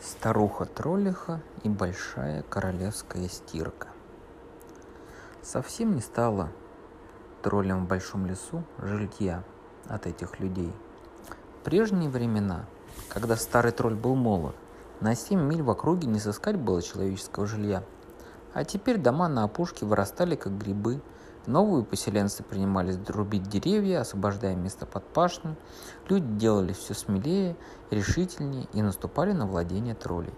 Старуха-троллиха и большая королевская стирка. Совсем не стало троллям в большом лесу жилья от этих людей. В прежние времена, когда старый тролль был молод, на 7 миль в округе не сыскать было человеческого жилья. А теперь дома на опушке вырастали как грибы – Новые поселенцы принимались друбить деревья, освобождая место под пашню. Люди делали все смелее, решительнее и наступали на владение троллей.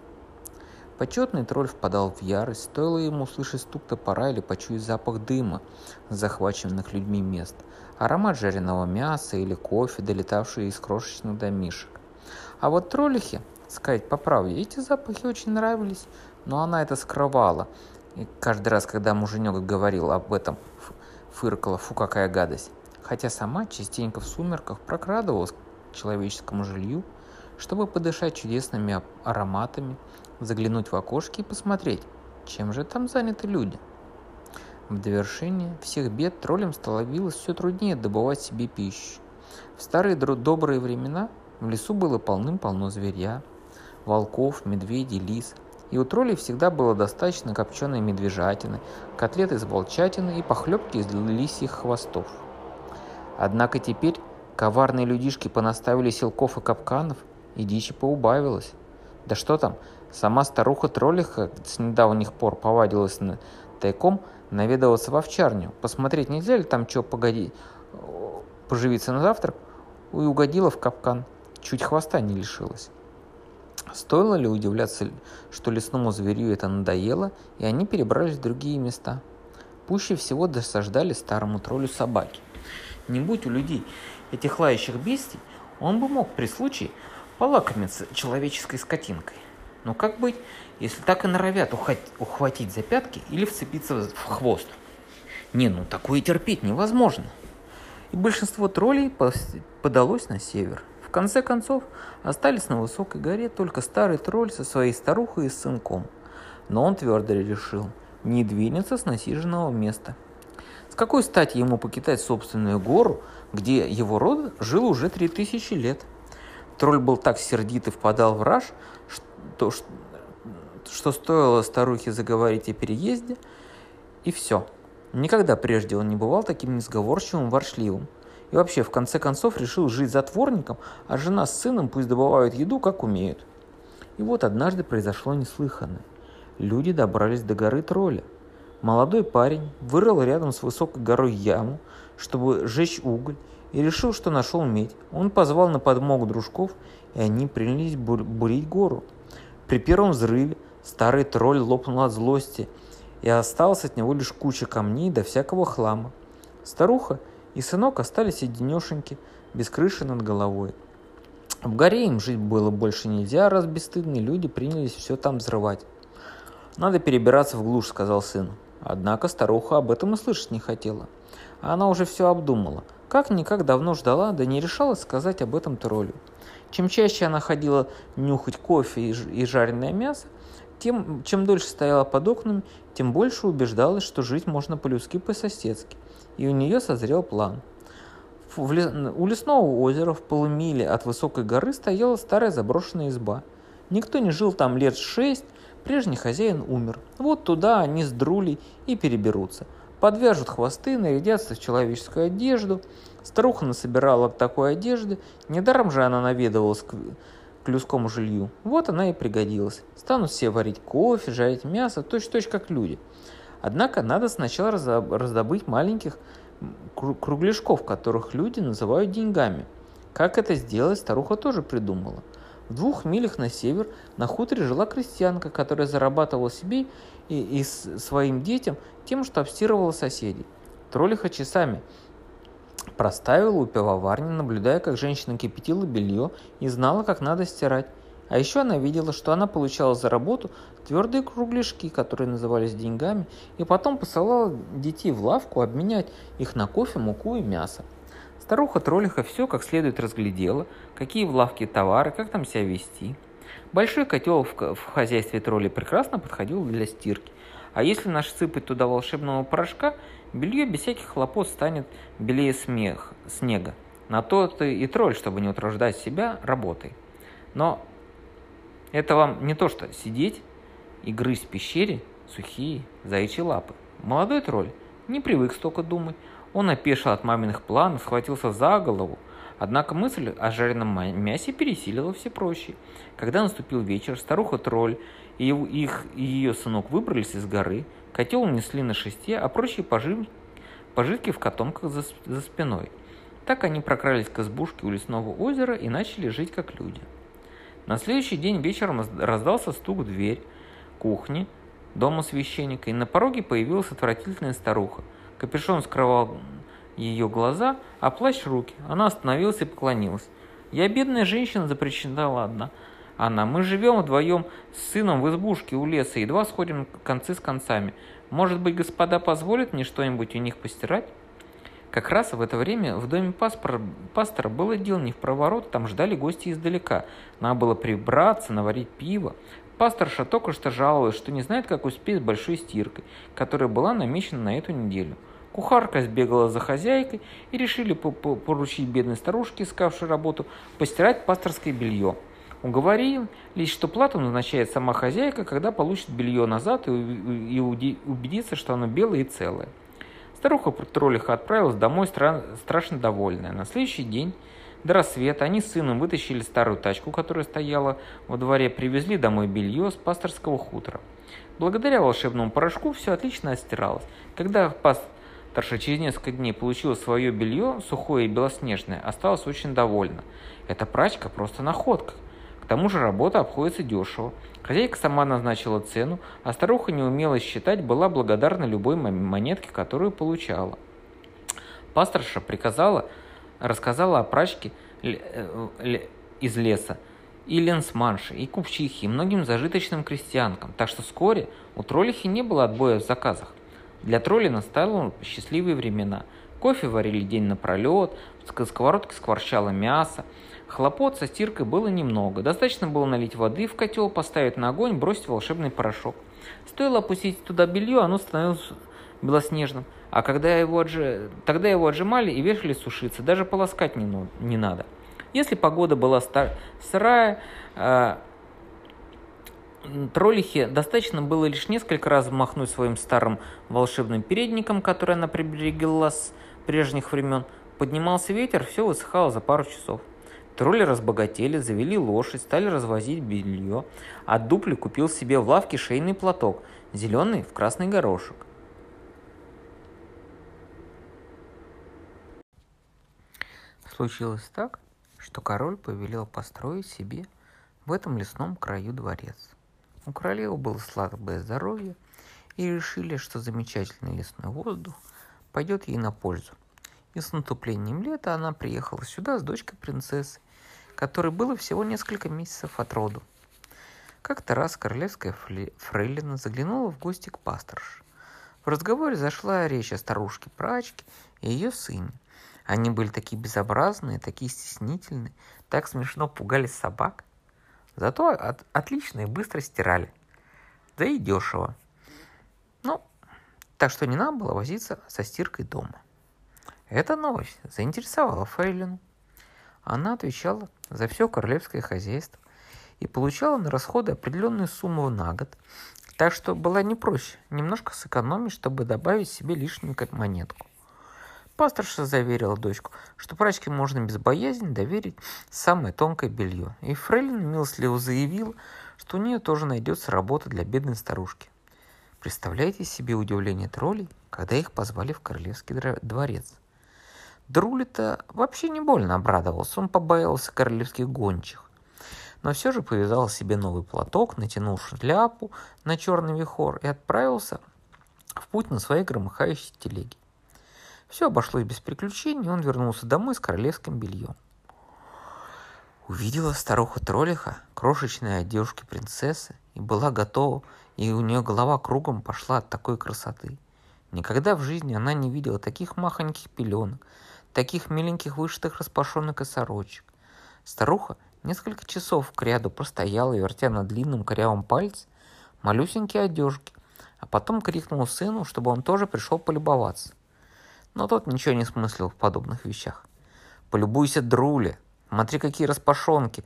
Почетный тролль впадал в ярость, стоило ему услышать стук топора или почуять запах дыма с захваченных людьми мест, аромат жареного мяса или кофе, долетавший из крошечных домишек. А вот троллихе, сказать по правде, эти запахи очень нравились, но она это скрывала. И каждый раз, когда муженек говорил об этом, фыркала, фу, какая гадость. Хотя сама частенько в сумерках прокрадывалась к человеческому жилью, чтобы подышать чудесными ароматами, заглянуть в окошки и посмотреть, чем же там заняты люди. В довершение всех бед троллям становилось все труднее добывать себе пищу. В старые добрые времена в лесу было полным-полно зверя, волков, медведей, лис – и у троллей всегда было достаточно копченой медвежатины, котлет из волчатины и похлебки из лисьих хвостов. Однако теперь коварные людишки понаставили силков и капканов, и дичи поубавилось. Да что там, сама старуха-троллиха с недавних пор повадилась на тайком наведываться в овчарню, посмотреть, нельзя ли там что погоди, поживиться на завтрак, и угодила в капкан, чуть хвоста не лишилась. Стоило ли удивляться, что лесному зверю это надоело, и они перебрались в другие места? Пуще всего досаждали старому троллю собаки. Не будь у людей этих лающих бестий, он бы мог при случае полакомиться человеческой скотинкой. Но как быть, если так и норовят ухватить за пятки или вцепиться в хвост? Не, ну такое терпеть невозможно. И большинство троллей подалось на север – конце концов, остались на высокой горе только старый тролль со своей старухой и сынком. Но он твердо решил не двинется с насиженного места. С какой стати ему покидать собственную гору, где его род жил уже три тысячи лет? Тролль был так сердит и впадал в раж, что, что стоило старухе заговорить о переезде, и все. Никогда прежде он не бывал таким несговорчивым, воршливым. И вообще, в конце концов, решил жить затворником, а жена с сыном пусть добывают еду, как умеют. И вот однажды произошло неслыханное. Люди добрались до горы Тролля. Молодой парень вырыл рядом с высокой горой яму, чтобы сжечь уголь, и решил, что нашел медь. Он позвал на подмогу дружков, и они принялись бур- бурить гору. При первом взрыве старый тролль лопнул от злости, и осталась от него лишь куча камней до всякого хлама. Старуха – и сынок остались одинешеньки, без крыши над головой. В горе им жить было больше нельзя, раз бесстыдные люди принялись все там взрывать. «Надо перебираться в глушь», — сказал сын. Однако старуха об этом и слышать не хотела. Она уже все обдумала. Как-никак давно ждала, да не решалась сказать об этом троллю. Чем чаще она ходила нюхать кофе и жареное мясо, тем, чем дольше стояла под окнами, тем больше убеждалась, что жить можно по-людски по-соседски и у нее созрел план. У лесного озера в полумиле от высокой горы стояла старая заброшенная изба. Никто не жил там лет шесть, прежний хозяин умер. Вот туда они с Друлей и переберутся. Подвяжут хвосты, нарядятся в человеческую одежду. Старуха насобирала такой одежды, недаром же она наведывалась к, к людскому жилью. Вот она и пригодилась. Станут все варить кофе, жарить мясо, точь-точь как люди – Однако надо сначала раздобыть маленьких кругляшков, которых люди называют деньгами. Как это сделать, старуха тоже придумала. В двух милях на север на хуторе жила крестьянка, которая зарабатывала себе и, и своим детям тем, что обстирывала соседей. Троллиха часами проставила у пивоварни, наблюдая, как женщина кипятила белье и знала, как надо стирать. А еще она видела, что она получала за работу твердые кругляшки, которые назывались деньгами, и потом посылала детей в лавку обменять их на кофе, муку и мясо. Старуха-троллиха все как следует разглядела, какие в лавке товары, как там себя вести. Большой котел в, в хозяйстве тролли прекрасно подходил для стирки. А если насыпать туда волшебного порошка, белье без всяких хлопот станет белее смех, снега. На то ты и тролль, чтобы не утруждать себя работой. Но Это вам не то что сидеть и грызть в пещере сухие заячьи лапы. Молодой тролль не привык столько думать. Он опешил от маминых планов, схватился за голову. Однако мысль о жареном мясе пересилила все прочие. Когда наступил вечер, старуха-тролль и их и ее сынок выбрались из горы, котел несли на шесте, а прочие пожи... пожитки в котомках за, за спиной. Так они прокрались к избушке у лесного озера и начали жить как люди. На следующий день вечером раздался стук в дверь кухни дома священника, и на пороге появилась отвратительная старуха. Капюшон скрывал ее глаза, а плащ руки. Она остановилась и поклонилась. «Я бедная женщина», — запричитала одна. Она, мы живем вдвоем с сыном в избушке у леса, едва сходим концы с концами. Может быть, господа позволят мне что-нибудь у них постирать? Как раз в это время в доме паспора, пастора было дело не в проворот, там ждали гости издалека. Надо было прибраться, наварить пиво. Пасторша только что жаловалась, что не знает, как успеть с большой стиркой, которая была намечена на эту неделю. Кухарка сбегала за хозяйкой и решили поручить бедной старушке, искавшей работу, постирать пасторское белье. Уговорили лишь, что плату назначает сама хозяйка, когда получит белье назад и, убедится, что оно белое и целое. Старуха троллиха отправилась домой стра- страшно довольная. На следующий день до рассвета они с сыном вытащили старую тачку, которая стояла во дворе, привезли домой белье с пасторского хутора. Благодаря волшебному порошку все отлично отстиралось. Когда пасторша через несколько дней получила свое белье, сухое и белоснежное, осталась очень довольна. Эта прачка просто находка. К тому же работа обходится дешево. Хозяйка сама назначила цену, а старуха не умела считать, была благодарна любой монетке, которую получала. Пасторша приказала, рассказала о прачке э, из леса, и ленсманше, и купчихе, и многим зажиточным крестьянкам, так что вскоре у троллихи не было отбоя в заказах. Для тролли настали счастливые времена. Кофе варили день напролет, в сковородке скворчало мясо, Хлопот со стиркой было немного. Достаточно было налить воды в котел, поставить на огонь, бросить волшебный порошок. Стоило опустить туда белье, оно становилось белоснежным. А когда его отж... тогда его отжимали и вешали сушиться, даже полоскать не, ну... не надо. Если погода была стар... сырая, э... Троллихе достаточно было лишь несколько раз махнуть своим старым волшебным передником, который она приберегла с прежних времен. Поднимался ветер, все высыхало за пару часов. Тролли разбогатели, завели лошадь, стали развозить белье, а Дупли купил себе в лавке шейный платок, зеленый в красный горошек. Случилось так, что король повелел построить себе в этом лесном краю дворец. У королевы было слабое здоровье, и решили, что замечательный лесной воздух пойдет ей на пользу. И с наступлением лета она приехала сюда с дочкой принцессы, которой было всего несколько месяцев от роду. Как-то раз королевская фрейлина заглянула в гости к пасторше. В разговоре зашла речь о старушке-прачке и ее сыне. Они были такие безобразные, такие стеснительные, так смешно пугали собак. Зато от, отлично и быстро стирали. Да и дешево. Ну, так что не надо было возиться со стиркой дома. Эта новость заинтересовала Фрейлину. Она отвечала за все королевское хозяйство и получала на расходы определенную сумму на год, так что было не проще немножко сэкономить, чтобы добавить себе лишнюю монетку. Пасторша заверила дочку, что прачке можно без боязни доверить самое тонкое белье, и Фрейлин милостливо заявила, что у нее тоже найдется работа для бедной старушки. Представляете себе удивление троллей, когда их позвали в королевский дворец. Друли-то вообще не больно обрадовался, он побоялся королевских гончих. Но все же повязал себе новый платок, натянул шляпу на черный вихор и отправился в путь на своей громыхающей телеге. Все обошлось без приключений, он вернулся домой с королевским бельем. Увидела старуха троллиха крошечной одежки принцессы и была готова, и у нее голова кругом пошла от такой красоты. Никогда в жизни она не видела таких махоньких пеленок, таких миленьких вышитых распашонок и сорочек. Старуха несколько часов к ряду простояла, вертя на длинном корявом пальце малюсенькие одежки, а потом крикнула сыну, чтобы он тоже пришел полюбоваться. Но тот ничего не смыслил в подобных вещах. «Полюбуйся, Друли!» — Смотри, какие распашонки.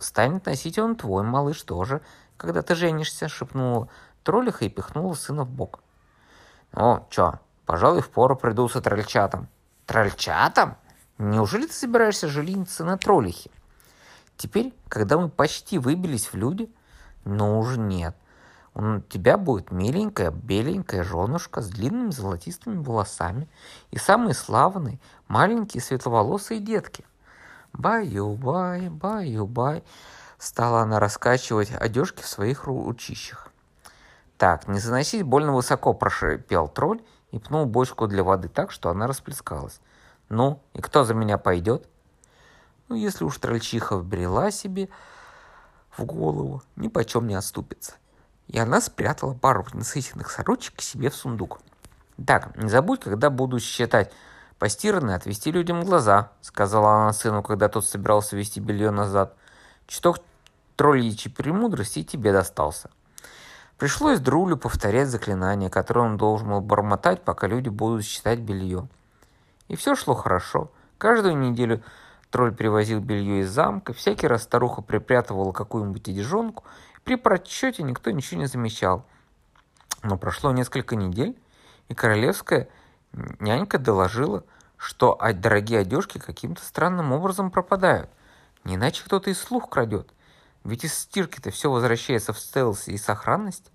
Станет носить он твой малыш тоже, когда ты женишься, шепнула троллиха и пихнула сына в бок. О, чё, пожалуй, впору приду с трольчатом. Трольчатом? Неужели ты собираешься жениться на троллихе? Теперь, когда мы почти выбились в люди, ну уже нет. У тебя будет миленькая, беленькая женушка с длинными золотистыми волосами и самые славные, маленькие светловолосые детки. Баю-бай, баю-бай, стала она раскачивать одежки в своих ручищах. Так, не заносить больно высоко, прошипел тролль и пнул бочку для воды так, что она расплескалась. Ну, и кто за меня пойдет? Ну, если уж трольчиха вбрела себе в голову, ни почем не отступится. И она спрятала пару насыщенных сорочек себе в сундук. Так, не забудь, когда буду считать постиранные, отвести людям глаза, сказала она сыну, когда тот собирался вести белье назад. Чуток тролличьей премудрости тебе достался. Пришлось Друлю повторять заклинание, которое он должен был бормотать, пока люди будут считать белье. И все шло хорошо. Каждую неделю тролль привозил белье из замка, всякий раз старуха припрятывала какую-нибудь одежонку, при прочете никто ничего не замечал. Но прошло несколько недель, и королевская нянька доложила, что дорогие одежки каким-то странным образом пропадают. Не иначе кто-то из слух крадет. Ведь из стирки-то все возвращается в стелсе и сохранность.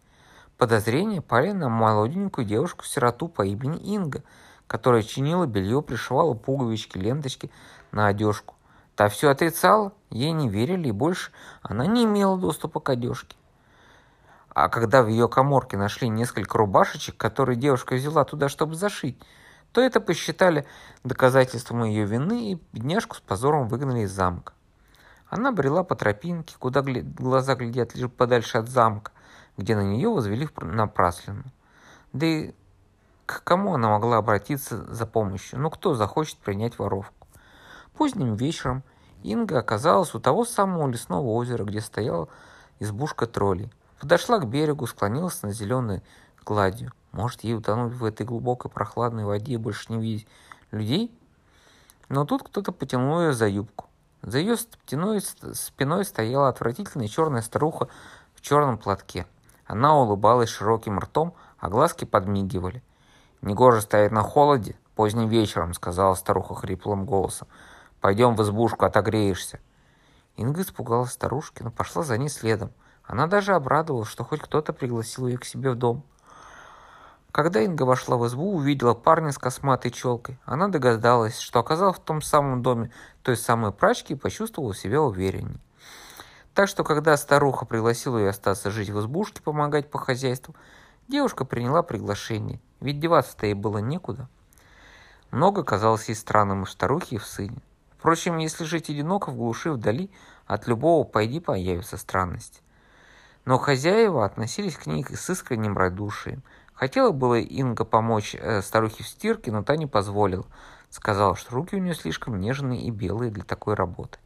Подозрения пали на молоденькую девушку-сироту по имени Инга, которая чинила белье, пришивала пуговички, ленточки на одежку. Та все отрицала, ей не верили, и больше она не имела доступа к одежке. А когда в ее коморке нашли несколько рубашечек, которые девушка взяла туда, чтобы зашить, то это посчитали доказательством ее вины, и бедняжку с позором выгнали из замка. Она брела по тропинке, куда глаза глядят лишь подальше от замка, где на нее возвели напраслину. Да и к кому она могла обратиться за помощью? Ну кто захочет принять воровку? Поздним вечером Инга оказалась у того самого лесного озера, где стояла избушка троллей. Подошла к берегу, склонилась над зеленой гладью. Может, ей утонуть в этой глубокой прохладной воде и больше не видеть людей? Но тут кто-то потянул ее за юбку. За ее спиной, спиной стояла отвратительная черная старуха в черном платке. Она улыбалась широким ртом, а глазки подмигивали. «Негоже стоять на холоде поздним вечером», — сказала старуха хриплым голосом. «Пойдем в избушку, отогреешься». Инга испугалась старушки, но пошла за ней следом. Она даже обрадовалась, что хоть кто-то пригласил ее к себе в дом. Когда Инга вошла в избу, увидела парня с косматой челкой. Она догадалась, что оказалась в том самом доме той самой прачки и почувствовала себя уверенней. Так что, когда старуха пригласила ее остаться жить в избушке, помогать по хозяйству, девушка приняла приглашение, ведь деваться-то ей было некуда. Много казалось ей странным и в старухе, и в сыне. Впрочем, если жить одиноко в глуши вдали, от любого пойди появятся странности. Но хозяева относились к ней с искренним радушием – Хотела было Инга помочь э, старухе в стирке, но та не позволила. Сказала, что руки у нее слишком нежные и белые для такой работы.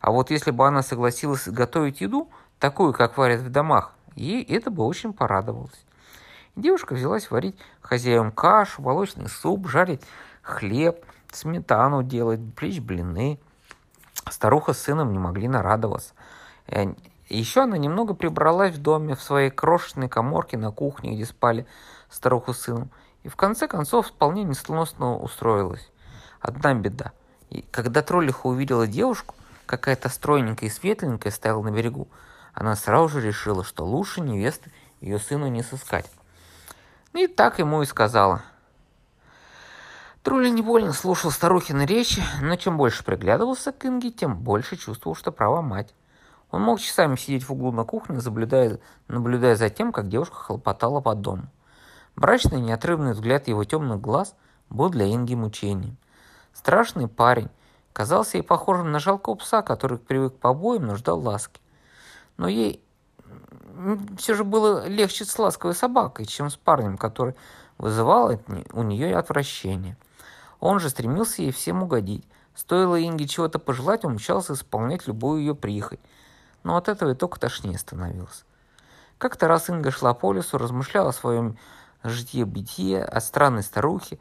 А вот если бы она согласилась готовить еду, такую, как варят в домах, ей это бы очень порадовалось. Девушка взялась варить хозяевам кашу, молочный суп, жарить хлеб, сметану делать, плечь блины. Старуха с сыном не могли нарадоваться. Еще она немного прибралась в доме, в своей крошечной коморке на кухне, где спали старуху с сыном, и в конце концов вполне несносно устроилась. Одна беда. И когда троллиха увидела девушку, какая-то стройненькая и светленькая стояла на берегу, она сразу же решила, что лучше невесты ее сыну не сыскать. И так ему и сказала. Тролли не больно слушал старухины речи, но чем больше приглядывался к Инге, тем больше чувствовал, что права мать. Он мог часами сидеть в углу на кухне, наблюдая, наблюдая за тем, как девушка хлопотала по дому. Брачный неотрывный взгляд его темных глаз был для Инги мучением. Страшный парень казался ей похожим на жалкого пса, который привык к побоям, но ждал ласки. Но ей все же было легче с ласковой собакой, чем с парнем, который вызывал у нее отвращение. Он же стремился ей всем угодить. Стоило Инге чего-то пожелать, он мчался исполнять любую ее прихоть – но от этого и только тошнее становилось. Как-то раз Инга шла по лесу, размышляла о своем житье-бытие, о странной старухе,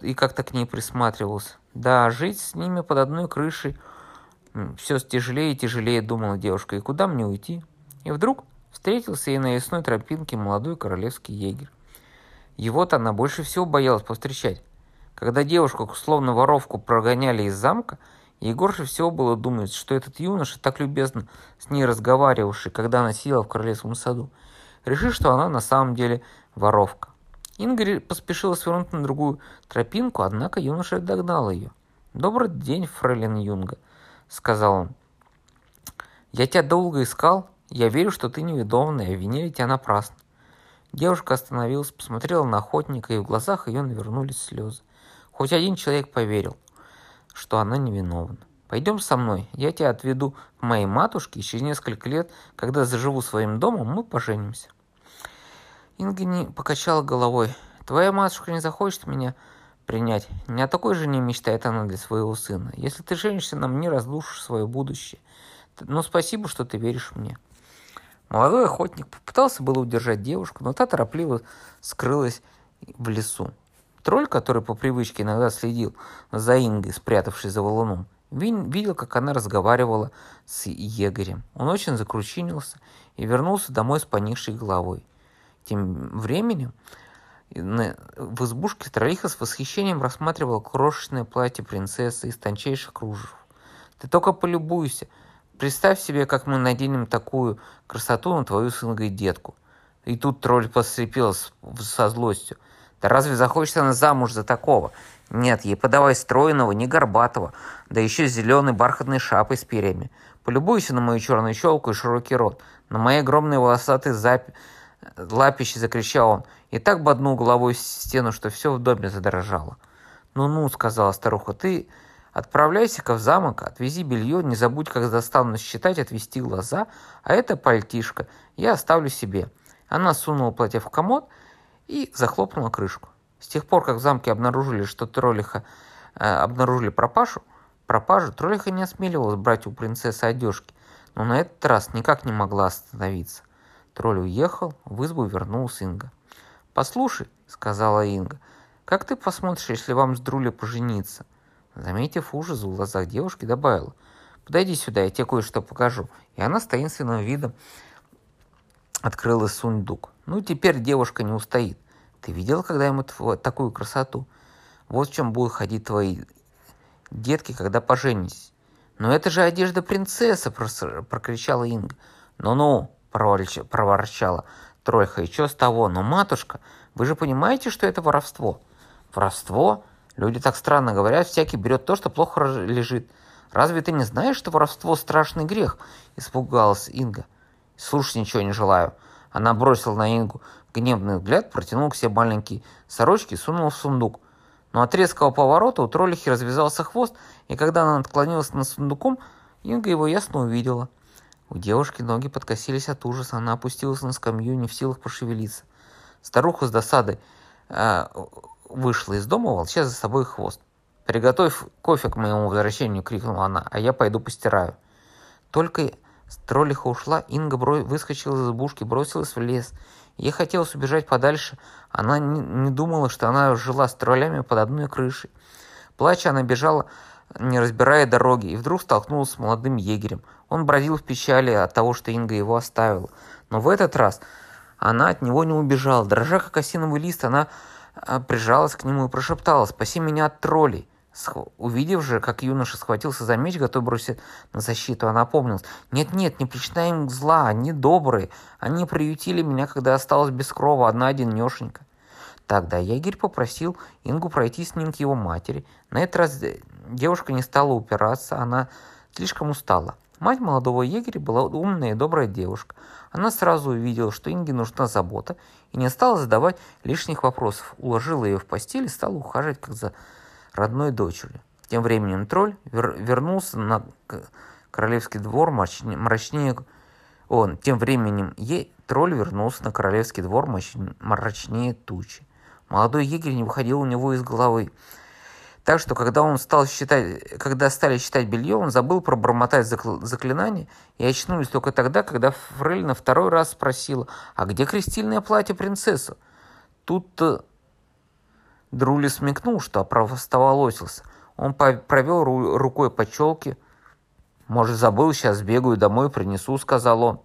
и как-то к ней присматривалась. Да, жить с ними под одной крышей Все тяжелее и тяжелее думала девушка, и куда мне уйти? И вдруг встретился ей на лесной тропинке молодой королевский егерь. Его-то она больше всего боялась повстречать. Когда девушку, словно воровку, прогоняли из замка, ей всего было думать, что этот юноша, так любезно с ней разговаривавший, когда она сидела в королевском саду, решит, что она на самом деле воровка. Инга поспешила свернуть на другую тропинку, однако юноша догнал ее. «Добрый день, фрейлин Юнга», — сказал он. «Я тебя долго искал. Я верю, что ты неведомная, винили тебя напрасно». Девушка остановилась, посмотрела на охотника, и в глазах ее навернулись слезы. Хоть один человек поверил, что она невиновна. Пойдем со мной, я тебя отведу к моей матушке, и через несколько лет, когда заживу своим домом, мы поженимся. Инга не покачала головой. Твоя матушка не захочет меня принять. Не о такой жене мечтает она для своего сына. Если ты женишься на мне, разрушишь свое будущее. Но спасибо, что ты веришь мне. Молодой охотник попытался было удержать девушку, но та торопливо скрылась в лесу. Тролль, который по привычке иногда следил за Ингой, спрятавшись за валуном, видел, как она разговаривала с егорем. Он очень закручинился и вернулся домой с поникшей головой. Тем временем в избушке Тролиха с восхищением рассматривала крошечное платье принцессы из тончайших кружев. «Ты только полюбуйся. Представь себе, как мы наденем такую красоту на твою сынку и детку». И тут тролль посрепел со злостью. «Да разве захочет она замуж за такого? Нет, ей подавай стройного, не горбатого, да еще с зеленой бархатной шапой с перьями. Полюбуйся на мою черную челку и широкий рот, на мои огромные волосатые зап... лапищи, закричал он, и так боднул головой в стену, что все в доме задрожало. «Ну-ну», — сказала старуха, — «ты отправляйся-ка в замок, отвези белье, не забудь, как достану считать, отвести глаза, а это пальтишко я оставлю себе». Она сунула платье в комод и захлопнула крышку. С тех пор, как в замке обнаружили, что троллиха э, обнаружили пропажу, пропажу, троллиха не осмеливалась брать у принцессы одежки, но на этот раз никак не могла остановиться. Тролль уехал, в избу вернулся Инга. «Послушай», — сказала Инга, — «как ты посмотришь, если вам с Друля пожениться?» Заметив ужас в глазах девушки, добавила, «Подойди сюда, я тебе кое-что покажу». И она с таинственным видом открыла сундук. Ну, теперь девушка не устоит. Ты видел когда ему такую красоту? Вот в чем будут ходить твои детки, когда поженитесь. «Но это же одежда принцессы!» – прокричала Инга. «Ну-ну!» – проворчала Тройха, и что с того? Но, матушка, вы же понимаете, что это воровство? Воровство? Люди так странно говорят, всякий берет то, что плохо лежит. Разве ты не знаешь, что воровство страшный грех? Испугалась Инга. Слушать ничего не желаю. Она бросила на Ингу гневный взгляд, протянула к себе маленькие сорочки и сунула в сундук. Но от резкого поворота у троллихи развязался хвост, и когда она отклонилась над сундуком, Инга его ясно увидела – у девушки ноги подкосились от ужаса, она опустилась на скамью, не в силах пошевелиться. Старуха с досадой э, вышла из дома, волча за собой хвост. «Приготовь кофе к моему возвращению!» — крикнула она, «а я пойду постираю». Только троллиха ушла, Инга бро... выскочила из избушки, бросилась в лес. Ей хотелось убежать подальше. Она не, думала, что она жила с троллями под одной крышей. Плача, она бежала не разбирая дороги, и вдруг столкнулась с молодым егерем. Он бродил в печали от того, что Инга его оставила. Но в этот раз она от него не убежала. Дрожа как осиновый лист, она а, прижалась к нему и прошептала «Спаси меня от троллей». Увидев же, как юноша схватился за меч, готов бросить на защиту, она опомнилась. «Нет-нет, не причиняй им зла, они добрые. Они приютили меня, когда осталась без крова, одна-одинешенька». Тогда егерь попросил Ингу пройти с ним к его матери. На этот раз девушка не стала упираться, она слишком устала. Мать молодого егеря была умная и добрая девушка. Она сразу увидела, что Инге нужна забота, и не стала задавать лишних вопросов. Уложила ее в постель и стала ухаживать, как за родной дочерью. Тем временем тролль вер вернулся на королевский двор мрачнее, мрачнее он. Тем временем ей тролль вернулся на королевский двор мрачнее тучи. Молодой егерь не выходил у него из головы. Так что, когда он стал считать, когда стали считать белье, он забыл пробормотать заклинание и очнулись только тогда, когда Фрейлина второй раз спросила, а где крестильное платье принцессы? Тут-то Друли смекнул, что опростоволосился. Он провел рукой по челке «Может, забыл, сейчас сбегаю домой, принесу», — сказал он.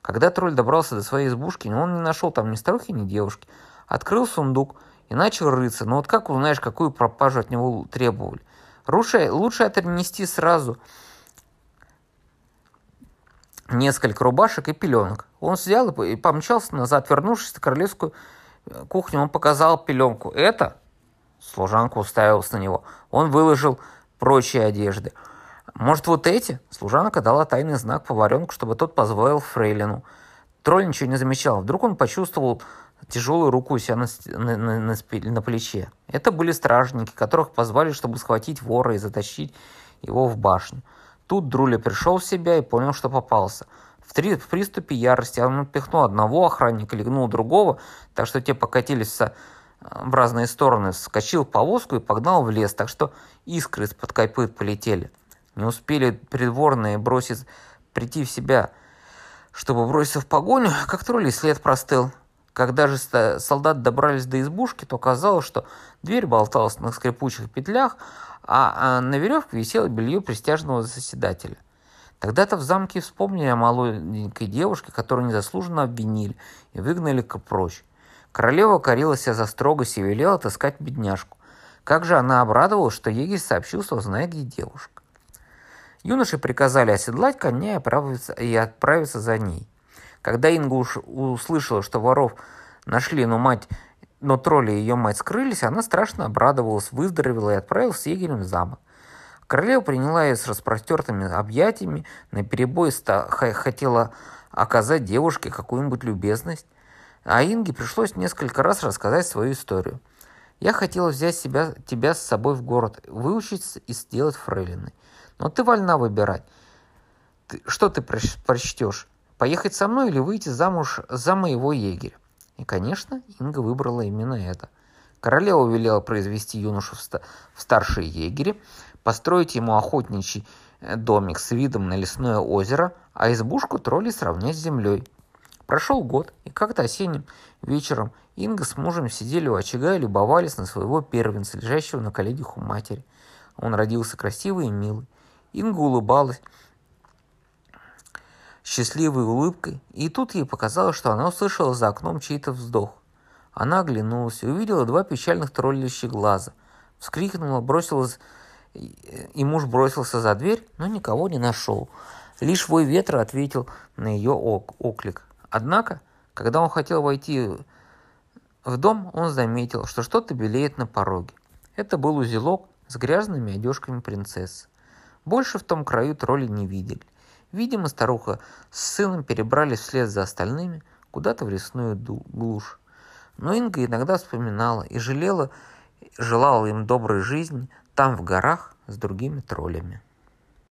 Когда тролль добрался до своей избушки, он не нашел там ни старухи, ни девушки. Открыл сундук и начал рыться. Но вот как узнаешь, какую пропажу от него требовали? Лучше, лучше отнести сразу несколько рубашек и пеленок. Он взял и помчался назад, вернувшись на королевскую э, кухню, он показал пеленку. Это? Служанка уставилась на него. Он выложил прочие одежды. Может, вот эти? Служанка дала тайный знак поваренку, чтобы тот позволил фрейлину. Тролль ничего не замечал. Вдруг он почувствовал тяжелую руку у себя на, на, на, на, на плече. Это были стражники, которых позвали, чтобы схватить вора и затащить его в башню. Тут Друля пришел в себя и понял, что попался. В, три, в приступе ярости он пихнул одного охранника, легнул другого, так что те покатились в разные стороны, вскочил в повозку и погнал в лес, так что искры из-под копыт полетели. Не успели придворные бросить, прийти в себя, чтобы броситься в погоню, как тролли след простыл. Когда же солдаты добрались до избушки, то оказалось, что дверь болталась на скрипучих петлях, а, а на веревке висело белье пристяжного заседателя. Тогда-то в замке вспомнили о молоденькой девушке, которую незаслуженно обвинили и выгнали прочь. Королева корила себя за строгость и велела таскать бедняжку. Как же она обрадовалась, что егерь сообщил, что знает, где девушка. Юноши приказали оседлать коня и отправиться, и отправиться за ней. Когда Инга услышала, что воров нашли, но мать, но тролли и ее мать скрылись, она страшно обрадовалась, выздоровела и отправилась с егерем в замок. Королева приняла ее с распростертыми объятиями, на перебой хотела оказать девушке какую-нибудь любезность. А Инге пришлось несколько раз рассказать свою историю. Я хотела взять себя, тебя с собой в город, выучиться и сделать фрейлиной. Но ты вольна выбирать. Ты, что ты прочтешь? Поехать со мной или выйти замуж за моего егеря? И, конечно, Инга выбрала именно это. Королева велела произвести юношу в, ста- в старшие егери, построить ему охотничий э, домик с видом на лесное озеро, а избушку тролли сравнять с землей. Прошел год, и как-то осенним вечером Инга с мужем сидели у очага и любовались на своего первенца, лежащего на коленях у матери. Он родился красивый и милый. Инга улыбалась счастливой улыбкой, и тут ей показалось, что она услышала за окном чей-то вздох. Она оглянулась и увидела два печальных троллящих глаза. Вскрикнула, бросилась, и муж бросился за дверь, но никого не нашел. Лишь вой ветра ответил на ее оклик. Однако, когда он хотел войти в дом, он заметил, что что-то белеет на пороге. Это был узелок с грязными одежками принцессы. Больше в том краю тролли не видели. Видимо, старуха с сыном перебрались вслед за остальными куда-то в лесную глушь. Но Инга иногда вспоминала и жалела, желала им доброй жизни там, в горах, с другими троллями.